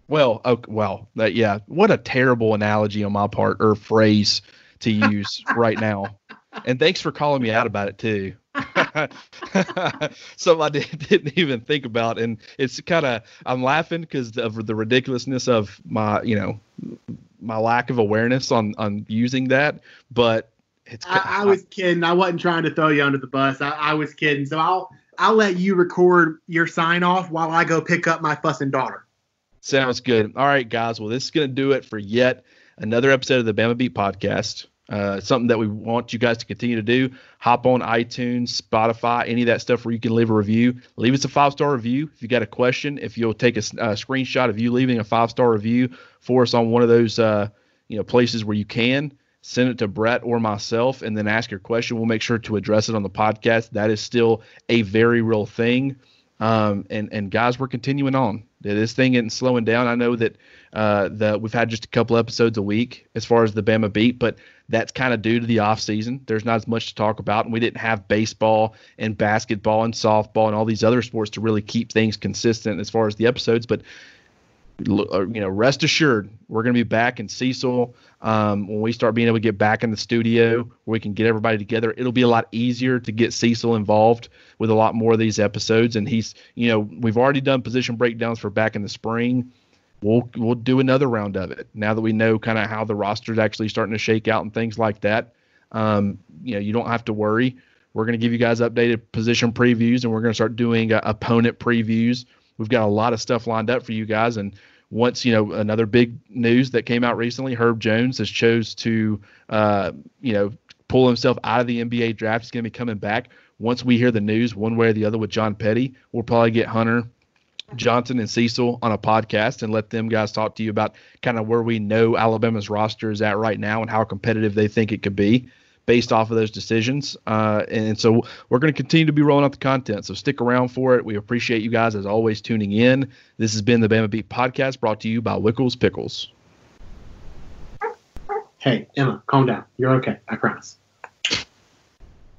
Well, okay, well, that yeah. What a terrible analogy on my part or phrase to use (laughs) right now. And thanks for calling me out about it too. (laughs) Something I (laughs) did, not even think about, and it's kind of I'm laughing because of the ridiculousness of my you know my lack of awareness on on using that. But it's I, I was kidding. I wasn't trying to throw you under the bus. I, I was kidding. So I'll I'll let you record your sign off while I go pick up my fussing daughter. Sounds good. All right, guys. Well, this is going to do it for yet another episode of the Bama Beat podcast. Uh, something that we want you guys to continue to do. Hop on iTunes, Spotify, any of that stuff where you can leave a review. Leave us a five star review. If you got a question, if you'll take a, a screenshot of you leaving a five star review for us on one of those uh, you know places where you can, send it to Brett or myself, and then ask your question. We'll make sure to address it on the podcast. That is still a very real thing. Um, and and guys, we're continuing on. This thing isn't slowing down. I know that uh, the we've had just a couple episodes a week as far as the Bama beat, but that's kind of due to the off season. There's not as much to talk about, and we didn't have baseball and basketball and softball and all these other sports to really keep things consistent as far as the episodes. But uh, you know, rest assured, we're going to be back in Cecil um, when we start being able to get back in the studio where we can get everybody together. It'll be a lot easier to get Cecil involved with a lot more of these episodes. And he's, you know, we've already done position breakdowns for back in the spring. We'll we'll do another round of it now that we know kind of how the roster is actually starting to shake out and things like that. Um, you know, you don't have to worry. We're going to give you guys updated position previews, and we're going to start doing uh, opponent previews we've got a lot of stuff lined up for you guys. And once you know another big news that came out recently, Herb Jones has chose to uh, you know pull himself out of the NBA draft. He's going to be coming back. Once we hear the news, one way or the other, with John Petty, we'll probably get Hunter Johnson and Cecil on a podcast and let them guys talk to you about kind of where we know Alabama's roster is at right now and how competitive they think it could be based off of those decisions. Uh, and so we're going to continue to be rolling out the content. So stick around for it. We appreciate you guys as always tuning in. This has been the Bama Beat podcast brought to you by Wickles Pickles. Hey, Emma, calm down. You're okay. I promise.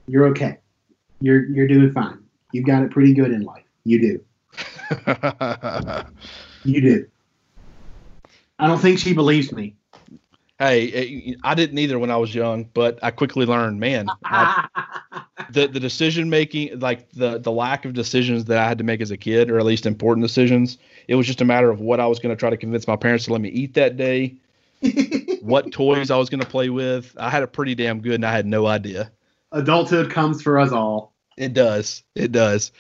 You're okay. You're you're doing fine. You've got it pretty good in life. You do. (laughs) you do. I don't think she believes me hey, eh, I didn't either when I was young, but I quickly learned, man, I, (laughs) the the decision making, like the the lack of decisions that I had to make as a kid, or at least important decisions, it was just a matter of what I was going to try to convince my parents to let me eat that day, (laughs) what toys I was going to play with. I had it pretty damn good, and I had no idea. Adulthood comes for us all. It does. It does.